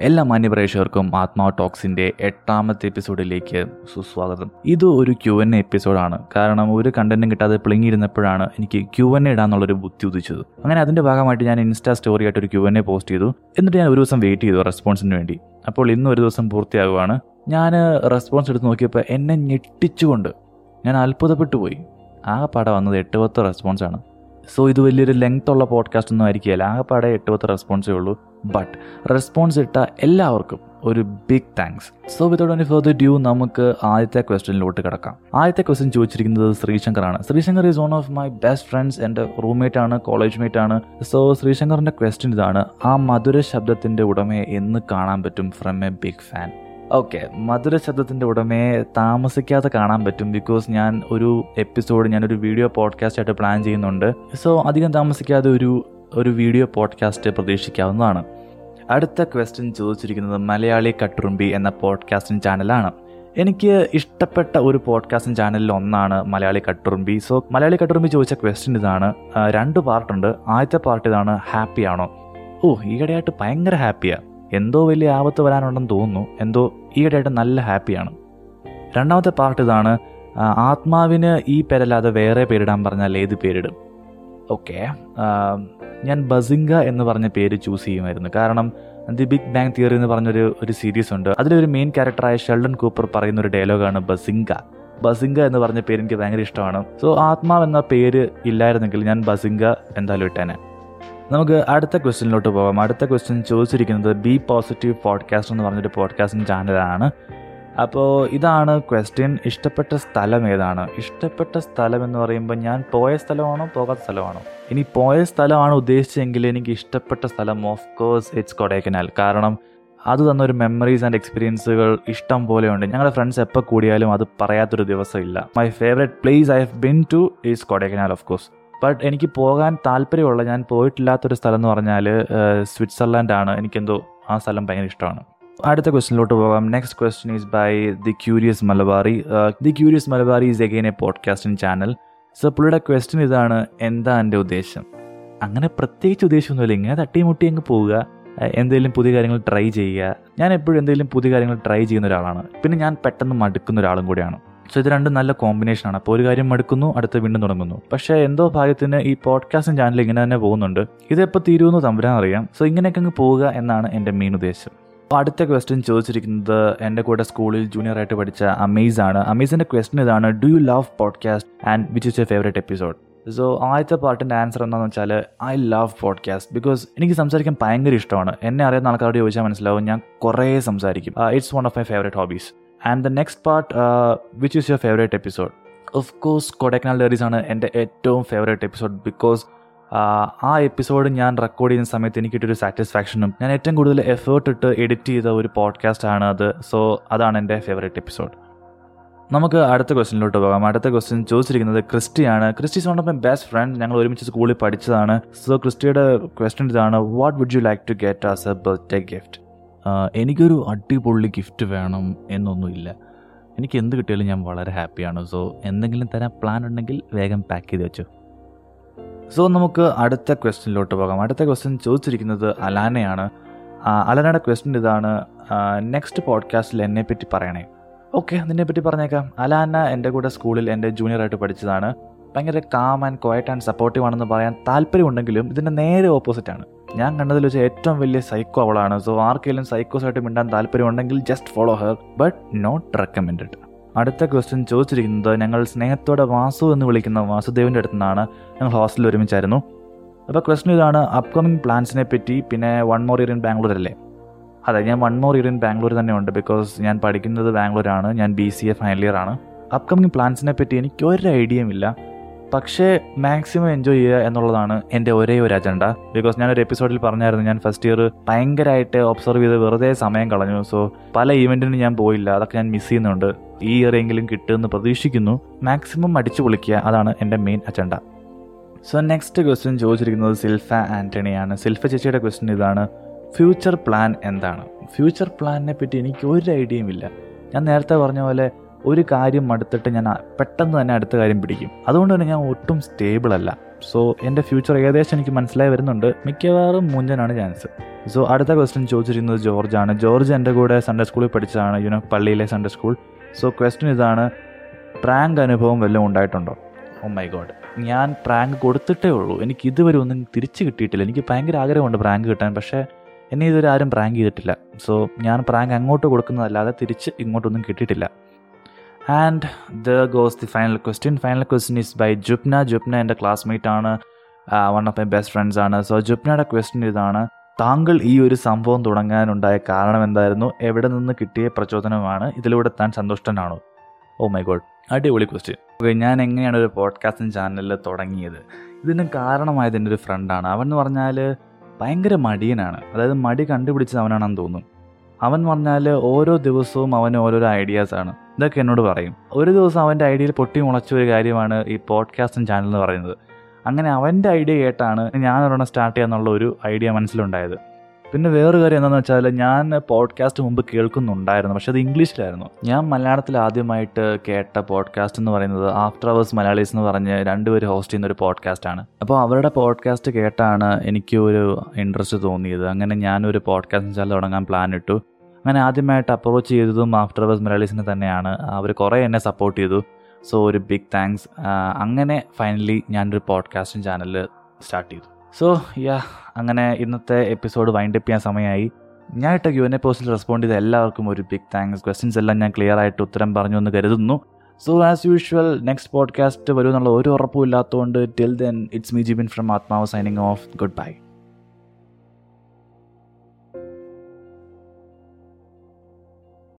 എല്ലാ മാന്യപ്രേക്ഷകർക്കും ആത്മാവ് ടോക്സിന്റെ എട്ടാമത്തെ എപ്പിസോഡിലേക്ക് സുസ്വാഗതം. ഇത് ഒരു ക്യു എൻ എപ്പിസോഡാണ്. കാരണം ഒരു കണ്ടന്റും കിട്ടാതെ പിളിങ്ങിയിരുന്നപ്പോഴാണ് എനിക്ക് ക്യു എൻ ഇടാന്നുള്ളൊരു ബുദ്ധി ഉദിച്ചത്. അങ്ങനെ അതിന്റെ ഭാഗമായിട്ട് ഞാൻ ഇൻസ്റ്റാ സ്റ്റോറി ആയിട്ട് ഒരു ക്യു എൻ എ പോസ്റ്റ് ചെയ്തു. എന്നിട്ട് ഞാൻ ഒരു ദിവസം വെയിറ്റ് ചെയ്തു റെസ്പോൺസിന് വേണ്ടി. അപ്പോൾ ഇന്ന് ഒരു ദിവസം പൂർത്തിയാകുവാണ്. ഞാൻ റെസ്പോൺസ് എടുത്ത് നോക്കിയപ്പോൾ എന്നെ ഞെട്ടിച്ചുകൊണ്ട് ഞാൻ അത്ഭുതപ്പെട്ടു പോയി. ആ പടം വന്നത് എട്ട് പത്ത് റെസ്പോൺസാണ് സോ ഇത് വലിയൊരു ലെങ്ത് ഉള്ള പോഡ്കാസ്റ്റ് ഒന്നും ആയിരിക്കില്ല ആകെപ്പാടെ എട്ട് പത്ത് റെസ്പോൺസേ ഉള്ളൂ. ബട്ട് റെസ്പോൺസ് ഇട്ട എല്ലാവർക്കും ഒരു big thanks so without any further due നമുക്ക് ആദ്യത്തെ ക്വസ്റ്റ്യനിലോട്ട് കിടക്കാം. ആദ്യത്തെ ക്വസ്റ്റ്യൻ ചോദിച്ചിരിക്കുന്നത് ശ്രീശങ്കറാണ്. Sreeshankar is one of my best friends എന്റെ റൂംമേറ്റ് ആണ് കോളേജ് മേറ്റ് ആണ്. സോ ശ്രീശങ്കറിന്റെ ക്വസ്റ്റ്യൻ ഇതാണ് ആ മധുര ശബ്ദത്തിന്റെ ഉടമയെ എന്ന് കാണാൻ പറ്റും from a big fan okay മധുര ശബ്ദത്തിന്റെ ഉടമയെ താമസിക്കാതെ കാണാൻ പറ്റും ബിക്കോസ് ഞാൻ ഒരു എപ്പിസോഡ് ഞാനൊരു വീഡിയോ പോഡ്കാസ്റ്റ് ആയിട്ട് പ്ലാൻ ചെയ്യുന്നുണ്ട്. സോ അധികം താമസിക്കാതെ ഒരു ഒരു വീഡിയോ പോഡ്കാസ്റ്റ് പ്രതീക്ഷിക്കാവുന്നതാണ്. അടുത്ത ക്വസ്റ്റ്യൻ ചോദിച്ചിരിക്കുന്നത് മലയാളി കട്ടുറുമ്പി എന്ന പോഡ്കാസ്റ്റിംഗ് ചാനലാണ് എനിക്ക് ഇഷ്ടപ്പെട്ട ഒരു പോഡ്കാസ്റ്റിംഗ് ചാനലിൽ ഒന്നാണ് മലയാളി കട്ടുറുമ്പി. സോ മലയാളി കട്ടുറുമ്പി ചോദിച്ച ക്വസ്റ്റ്യൻ ഇതാണ്. രണ്ട് പാർട്ടുണ്ട് ആദ്യത്തെ പാർട്ട് ഇതാണ് ഹാപ്പി ആണോ? ഓ ഈയിടെയായിട്ട് ഭയങ്കര ഹാപ്പിയാ. എന്തോ വലിയ ആപത്ത് വരാനുണ്ടെന്ന് തോന്നുന്നു. എന്തോ ഈയിടെയായിട്ട് നല്ല ഹാപ്പിയാണ്. രണ്ടാമത്തെ പാർട്ട് ഇതാണ് ആത്മാവിന് ഈ പേരല്ലാതെ വേറെ പേരിടാൻ പറഞ്ഞാൽ ഏത് പേരിടും? ഓക്കെ ഞാൻ ബസിംഗ എന്ന് പറഞ്ഞ പേര് ചൂസ് ചെയ്യുമായിരുന്നു. കാരണം ദി ബിഗ് ബാങ് തിയറി എന്ന് പറഞ്ഞൊരു ഒരു സീരീസ് ഉണ്ട്. അതിലൊരു മെയിൻ ക്യാരക്ടറായ ഷെൽഡൻ കൂപ്പർ പറയുന്ന ഒരു ഡയലോഗാണ് ബസിംഗ. ബസിംഗ എന്ന് പറഞ്ഞ പേര് എനിക്ക് ഭയങ്കര ഇഷ്ടമാണ്. സോ ആത്മാവ് എന്ന പേര് ഇല്ലായിരുന്നെങ്കിൽ ഞാൻ ബസിംഗ എന്തായാലും ഇട്ടേനെ. നമുക്ക് അടുത്ത ക്വസ്റ്റ്യനിലോട്ട് പോകാം അടുത്ത ക്വസ്റ്റ്യൻ ചോദിച്ചിരിക്കുന്നത് ബി പോസിറ്റീവ് പോഡ്കാസ്റ്റ് എന്ന് പറഞ്ഞൊരു പോഡ്കാസ്റ്റിംഗ് ചാനലാണ്. അപ്പോൾ ഇതാണ് ക്വസ്റ്റ്യൻ. ഇഷ്ടപ്പെട്ട സ്ഥലം ഏതാണ്? ഇഷ്ടപ്പെട്ട സ്ഥലം എന്ന് പറയുമ്പോൾ ഞാൻ പോയ സ്ഥലമാണോ പോകാത്ത സ്ഥലമാണോ? ഇനി പോയ സ്ഥലമാണ് ഉദ്ദേശിച്ചെങ്കിൽ എനിക്ക് ഇഷ്ടപ്പെട്ട സ്ഥലം ഓഫ് കോഴ്സ് ഇറ്റ്സ് കൊടൈക്കനാൽ കാരണം അത് തന്നൊരു മെമ്മറീസ് ആൻഡ് എക്സ്പീരിയൻസുകൾ ഇഷ്ടം പോലെയുണ്ട് ഞങ്ങളുടെ ഫ്രണ്ട്സ് എപ്പോൾ കൂടിയാലും അത് പറയാത്തൊരു ദിവസമില്ല. My favourite place I have been to is Kodaikanal of course but എനിക്ക് പോകാൻ താല്പര്യമുള്ള ഞാൻ പോയിട്ടില്ലാത്തൊരു സ്ഥലം എന്ന് പറഞ്ഞാൽ സ്വിറ്റ്സർലാൻഡ് ആണ് എനിക്കെന്തോ ആ സ്ഥലം ഭയങ്കര ഇഷ്ടമാണ്. അടുത്ത ക്വസ്റ്റിനിലോട്ട് പോകാം. Next question is by the curious Malabari the curious Malabari is again a podcasting channel so പുള്ളിയുടെ ക്വസ്റ്റ്യൻ ഇതാണ് എന്താ എന്റെ ഉദ്ദേശം? അങ്ങനെ പ്രത്യേകിച്ച് ഉദ്ദേശമൊന്നുമില്ല ഇങ്ങനെ തട്ടിമുട്ടി അങ്ങ് പോവുക. എന്തെങ്കിലും പുതിയ കാര്യങ്ങൾ ട്രൈ ചെയ്യുക. ഞാൻ എപ്പോഴും എന്തെങ്കിലും പുതിയ കാര്യങ്ങൾ ട്രൈ ചെയ്യുന്ന ഒരാളാണ്. പിന്നെ ഞാൻ പെട്ടെന്ന് മടുക്കുന്ന ഒരാളും കൂടിയാണ്. സോ ഇത് രണ്ടും നല്ല കോമ്പിനേഷനാണ് അപ്പോൾ ഒരു കാര്യം മടുക്കുന്നു അടുത്ത വീണ്ടും തുടങ്ങുന്നു. പക്ഷേ എന്തോ ഭാഗ്യത്തിന് ഈ പോഡ്കാസ്റ്റിംഗ് ചാനൽ ഇങ്ങനെ തന്നെ പോകുന്നുണ്ട്. ഇതെപ്പോൾ തീരുമെന്ന് തമ്പുരാൻ അറിയാം. സോ ഇങ്ങനെയൊക്കെ അങ്ങ് പോവുക എന്നാണ് എന്റെ മെയിൻ ഉദ്ദേശം. അടുത്ത ക്വസ്റ്റ്യൻ ചോദിച്ചിരിക്കുന്നത് എന്റെ കൂടെ സ്കൂളിൽ ജൂനിയർ ആയിട്ട് പഠിച്ച അമേസ് ആണ്. അമേസിന്റെ ക്വസ്റ്റ്യൻ ഇതാണ് do you love podcast and which is a favourite episode so ആദ്യത്തെ പാർട്ടിന്റെ ആൻസർ എന്താണെന്ന് വെച്ചാൽ ഐ ലവ് പോഡ്കാസ്റ്റ് ബിക്കോസ് എനിക്ക് സംസാരിക്കാൻ ഭയങ്കര ഇഷ്ടമാണ്. എന്നെ അറിയുന്ന ആൾക്കാരോട് ചോദിച്ചാൽ മനസ്സിലാവും ഞാൻ കുറേ സംസാരിക്കും. It's one of my favourite hobbies and the next part which is your favourite episode of course Kodaikanal diaries ആണ് എന്റെ ഏറ്റവും ഫേവറേറ്റ് എപ്പിസോഡ് ബിക്കോസ് ആ എപ്പിസോഡ് ഞാൻ റെക്കോർഡ് ചെയ്യുന്ന സമയത്ത് എനിക്ക് കിട്ടിയൊരു സാറ്റിസ്ഫാക്ഷനും ഞാൻ ഏറ്റവും കൂടുതൽ എഫേർട്ട് ഇട്ട് എഡിറ്റ് ചെയ്ത ഒരു പോഡ്കാസ്റ്റ് ആണ് അത്. സോ അതാണ് എന്റെ ഫേവറേറ്റ് എപ്പിസോഡ് നമുക്ക് അടുത്ത ക്വസ്റ്റിനിലോട്ട് പോകാം. അടുത്ത ക്വസ്റ്റ്യൻ ചോദിച്ചിരിക്കുന്നത് ക്രിസ്റ്റിയാണ് Christy is one of my best friend ഞങ്ങൾ ഒരുമിച്ച് സ്കൂളിൽ പഠിച്ചതാണ്. സോ ക്രിസ്റ്റിയുടെ ക്വസ്റ്റ്യൻ ഇതാണ് what would you like to get as a birthday gift എനിക്കൊരു അടിപൊളി ഗിഫ്റ്റ് വേണം എന്നൊന്നുമില്ല. എനിക്ക് എന്ത് കിട്ടിയാലും ഞാൻ വളരെ ഹാപ്പിയാണ് സോ എന്തെങ്കിലും തരാൻ പ്ലാൻ ഉണ്ടെങ്കിൽ വേഗം പാക്ക് ചെയ്ത് വെച്ചു. സോ നമുക്ക് അടുത്ത ക്വസ്റ്റ്യനിലോട്ട് പോകാം. അടുത്ത ക്വസ്റ്റ്യൻ ചോദിച്ചിരിക്കുന്നത് അലാനയാണ്. അലാനയുടെ ക്വസ്റ്റ്യൻ ഇതാണ് നെക്സ്റ്റ് പോഡ്കാസ്റ്റിൽ എന്നെ പറ്റി പറയണേ. ഓക്കെ അതിനെ പറ്റി പറഞ്ഞേക്കാം. അലാന എന്റെ കൂടെ സ്കൂളിൽ എന്റെ ജൂനിയർ ആയിട്ട് പഠിച്ചതാണ്. ഭയങ്കര calm and quiet and supportive ആണെന്ന് പറയാൻ താല്പര്യമുണ്ടെങ്കിലും ഇതിന്റെ നേരെ ഓപ്പോസിറ്റ് ആണ്. ഞാൻ കണ്ടതിൽ വെച്ച് ഏറ്റവും വലിയ സൈക്കോ അവളാണ്. സോ ആർക്കെങ്കിലും സൈക്കോസായിട്ട് മിണ്ടാൻ താല്പര്യമുണ്ടെങ്കിൽ just follow her but not recommend അടുത്ത ക്വസ്റ്റ്യൻ ചോദിച്ചിരിക്കുന്നത് ഞങ്ങൾ സ്നേഹത്തോടെ വാസു എന്ന് വിളിക്കുന്ന വാസുദേവിന്റെ അടുത്ത് നിന്നാണ് ഞങ്ങൾ ഹോസ്റ്റലിൽ ഒരുമിച്ചായിരുന്നു. അപ്പോൾ ക്വസ്റ്റ്യൻ ഇതാണ് അപ്കമിങ് പ്ലാൻസിനെ പറ്റി പിന്നെ one more year in Bangalore അല്ലേ? അതെ ഞാൻ one more year in Bangalore തന്നെ ഉണ്ട് ബിക്കോസ് ഞാൻ പഠിക്കുന്നത് ബാംഗ്ലൂരാണ്. ഞാൻ B C A final year ആണ്. അപ്കമിങ് പ്ലാൻസിനെ പറ്റി എനിക്ക് ഒരു ഐഡിയയും ഇല്ല. പക്ഷേ മാക്സിമം എൻജോയ് ചെയ്യുക എന്നുള്ളതാണ് എന്റെ ഒരേ ഒരു അജണ്ട. ബിക്കോസ് ഞാനൊരു എപ്പിസോഡിൽ പറഞ്ഞായിരുന്നു ഞാൻ ഫസ്റ്റ് ഇയർ ഭയങ്കരമായിട്ട് ഒബ്സർവ് ചെയ്ത് വെറുതെ സമയം കളഞ്ഞു. സോ പല ഇവന്റിനും ഞാൻ പോയില്ല. അതൊക്കെ ഞാൻ മിസ് ചെയ്യുന്നുണ്ട്. ഈ ഇയർ എങ്കിലും കിട്ടുമെന്ന് പ്രതീക്ഷിക്കുന്നു. മാക്സിമം അടിച്ചു പൊളിക്കുക അതാണ് എന്റെ main agenda. So next question ചോദിച്ചിരിക്കുന്നത് സിൽഫ ആന്റണിയാണ് സിൽഫ ചേച്ചിയുടെ ക്വസ്റ്റ്യൻ ഇതാണ് ഫ്യൂച്ചർ പ്ലാൻ എന്താണ്? ഫ്യൂച്ചർ പ്ലാനിനെ പറ്റി എനിക്ക് ഒരു ഐഡിയയും ഇല്ല. ഞാൻ നേരത്തെ പറഞ്ഞ പോലെ ഒരു കാര്യം മടുത്തിട്ട് ഞാൻ പെട്ടെന്ന് തന്നെ അടുത്ത കാര്യം പിടിക്കും. അതുകൊണ്ട് തന്നെ ഞാൻ ഒട്ടും സ്റ്റേബിൾ അല്ല. സോ എന്റെ ഫ്യൂച്ചർ ഏകദേശം എനിക്ക് മനസ്സിലായി വരുന്നുണ്ട്. മിക്കവാറും മൂഞ്ചനാണ് ചാൻസ് സോ അടുത്ത ക്വസ്റ്റ്യൻ ചോദിച്ചിരിക്കുന്നത് ജോർജാണ്. ജോർജ് എന്റെ കൂടെ സൺഡേ സ്കൂളിൽ പഠിച്ചതാണ്. യുനോ പള്ളിയിലെ സൺഡേ സ്കൂൾ സോ ക്വസ്റ്റ്യൻ ഇതാണ്. പ്രാങ്ക് അനുഭവം വല്ലതും ഉണ്ടായിട്ടുണ്ടോ? ഓ മൈ ഗോഡ് ഞാൻ പ്രാങ്ക് കൊടുത്തിട്ടേ ഉള്ളൂ. എനിക്ക് ഇതുവരെ ഒന്നും തിരിച്ച് കിട്ടിയിട്ടില്ല. എനിക്ക് ഭയങ്കര ആഗ്രഹമുണ്ട് പ്രാങ്ക് കിട്ടാൻ. പക്ഷേ എന്നെ ഇതുവരെ ആരും പ്രാങ്ക് ചെയ്തിട്ടില്ല. സോ ഞാൻ പ്രാങ്ക് അങ്ങോട്ട് കൊടുക്കുന്നതല്ലാതെ തിരിച്ച് ഇങ്ങോട്ടൊന്നും കിട്ടിയിട്ടില്ല. And the goes the final question final question is by Jupna Jupna എന്റെ ക്ലാസ്മേറ്റ് ആണ്. One of my best friends ആണ്. സോ ജുപ്നയുടെ ക്വസ്റ്റ്യൻ ഇതാണ്. താങ്കൾ ഈ ഒരു സംഭവം തുടങ്ങാനുണ്ടായ കാരണം എന്തായിരുന്നു? എവിടെ നിന്ന് കിട്ടിയ പ്രചോദനമാണ്? ഇതിലൂടെ താൻ സന്തുഷ്ടനാണോ? ഓ മൈ ഗോഡ് അടിപൊളി ക്വസ്റ്റ്യൻ ഓക്കെ ഞാൻ എങ്ങനെയാണ് ഒരു പോഡ്കാസ്റ്റിംഗ് ചാനലിൽ തുടങ്ങിയത്? ഇതിന് കാരണമായത് എന്റെ ഒരു ഫ്രണ്ടാണ് അവൻ എന്ന് പറഞ്ഞാൽ ഭയങ്കര മടിയനാണ്. അതായത് മടി കണ്ടുപിടിച്ചത് അവനാണെന്ന് തോന്നുന്നു അവൻ പറഞ്ഞാൽ ഓരോ ദിവസവും അവന് ഓരോരോ ഐഡിയാസാണ് ഇതൊക്കെ എന്നോട് പറയും. ഒരു ദിവസം അവന്റെ ഐഡിയയിൽ പൊട്ടി മുളച്ച ഒരു കാര്യമാണ് ഈ പോഡ്കാസ്റ്റിംഗ് ചാനൽ എന്ന് പറയുന്നത്. അങ്ങനെ അവന്റെ ഐഡിയ കേട്ടാണ് ഞാൻ ഒരെണ്ണം സ്റ്റാർട്ട് ചെയ്യാന്നുള്ള ഒരു ഐഡിയ മനസ്സിലുണ്ടായത്. പിന്നെ വേറൊരു കാര്യം എന്താണെന്ന് വെച്ചാൽ ഞാൻ പോഡ്കാസ്റ്റ് മുമ്പ് കേൾക്കുന്നുണ്ടായിരുന്നു പക്ഷെ അത് ഇംഗ്ലീഷിലായിരുന്നു. ഞാൻ മലയാളത്തിൽ ആദ്യമായിട്ട് കേട്ട പോഡ്കാസ്റ്റ് എന്ന് പറയുന്നത് ആഫ്റ്റർ അവേഴ്സ് മലയാളീസ് എന്ന് പറഞ്ഞ് രണ്ടുപേര് ഹോസ്റ്റ് ചെയ്യുന്ന ഒരു പോഡ്കാസ്റ്റ് ആണ്. അപ്പോൾ അവരുടെ പോഡ്കാസ്റ്റ് കേട്ടാണ് എനിക്ക് ഒരു ഇൻട്രസ്റ്റ് തോന്നിയത്. അങ്ങനെ ഞാനൊരു പോഡ്കാസ്റ്റ് ചാനൽ തുടങ്ങാൻ പ്ലാൻ ഇട്ടു. അങ്ങനെ ആദ്യമായിട്ട് അപ്രോച്ച് ചെയ്തതും ആഫ്റ്റർ അവേഴ്സ് മലയാളീസിനെ തന്നെയാണ്. അവർ കുറേ എന്നെ സപ്പോർട്ട് ചെയ്തു. സോ ഒരു ബിഗ് താങ്ക്സ് അങ്ങനെ ഫൈനലി ഞാനൊരു പോഡ്കാസ്റ്റിംഗ് ചാനൽ സ്റ്റാർട്ട് ചെയ്തു. സോ യാ അങ്ങനെ ഇന്നത്തെ എപ്പിസോഡ് വൈൻഡപ്പ് ചെയ്യാൻ സമയമായി ഞാൻ ഇട്ട ക്യു എൻ എ പോസ്റ്റിൽ റെസ്പോണ്ട് ചെയ്ത എല്ലാവർക്കും ഒരു ബിഗ് താങ്ക്സ് ക്വസ്റ്റ്യൻസ് എല്ലാം ഞാൻ ക്ലിയർ ആയിട്ട് ഉത്തരം പറഞ്ഞു എന്ന് കരുതുന്നു. So as usual next podcast വരുമെന്നുള്ള ഒരു ഉറപ്പും ഇല്ലാത്തതുകൊണ്ട് till then it's me Jibin from Athmav signing off good bye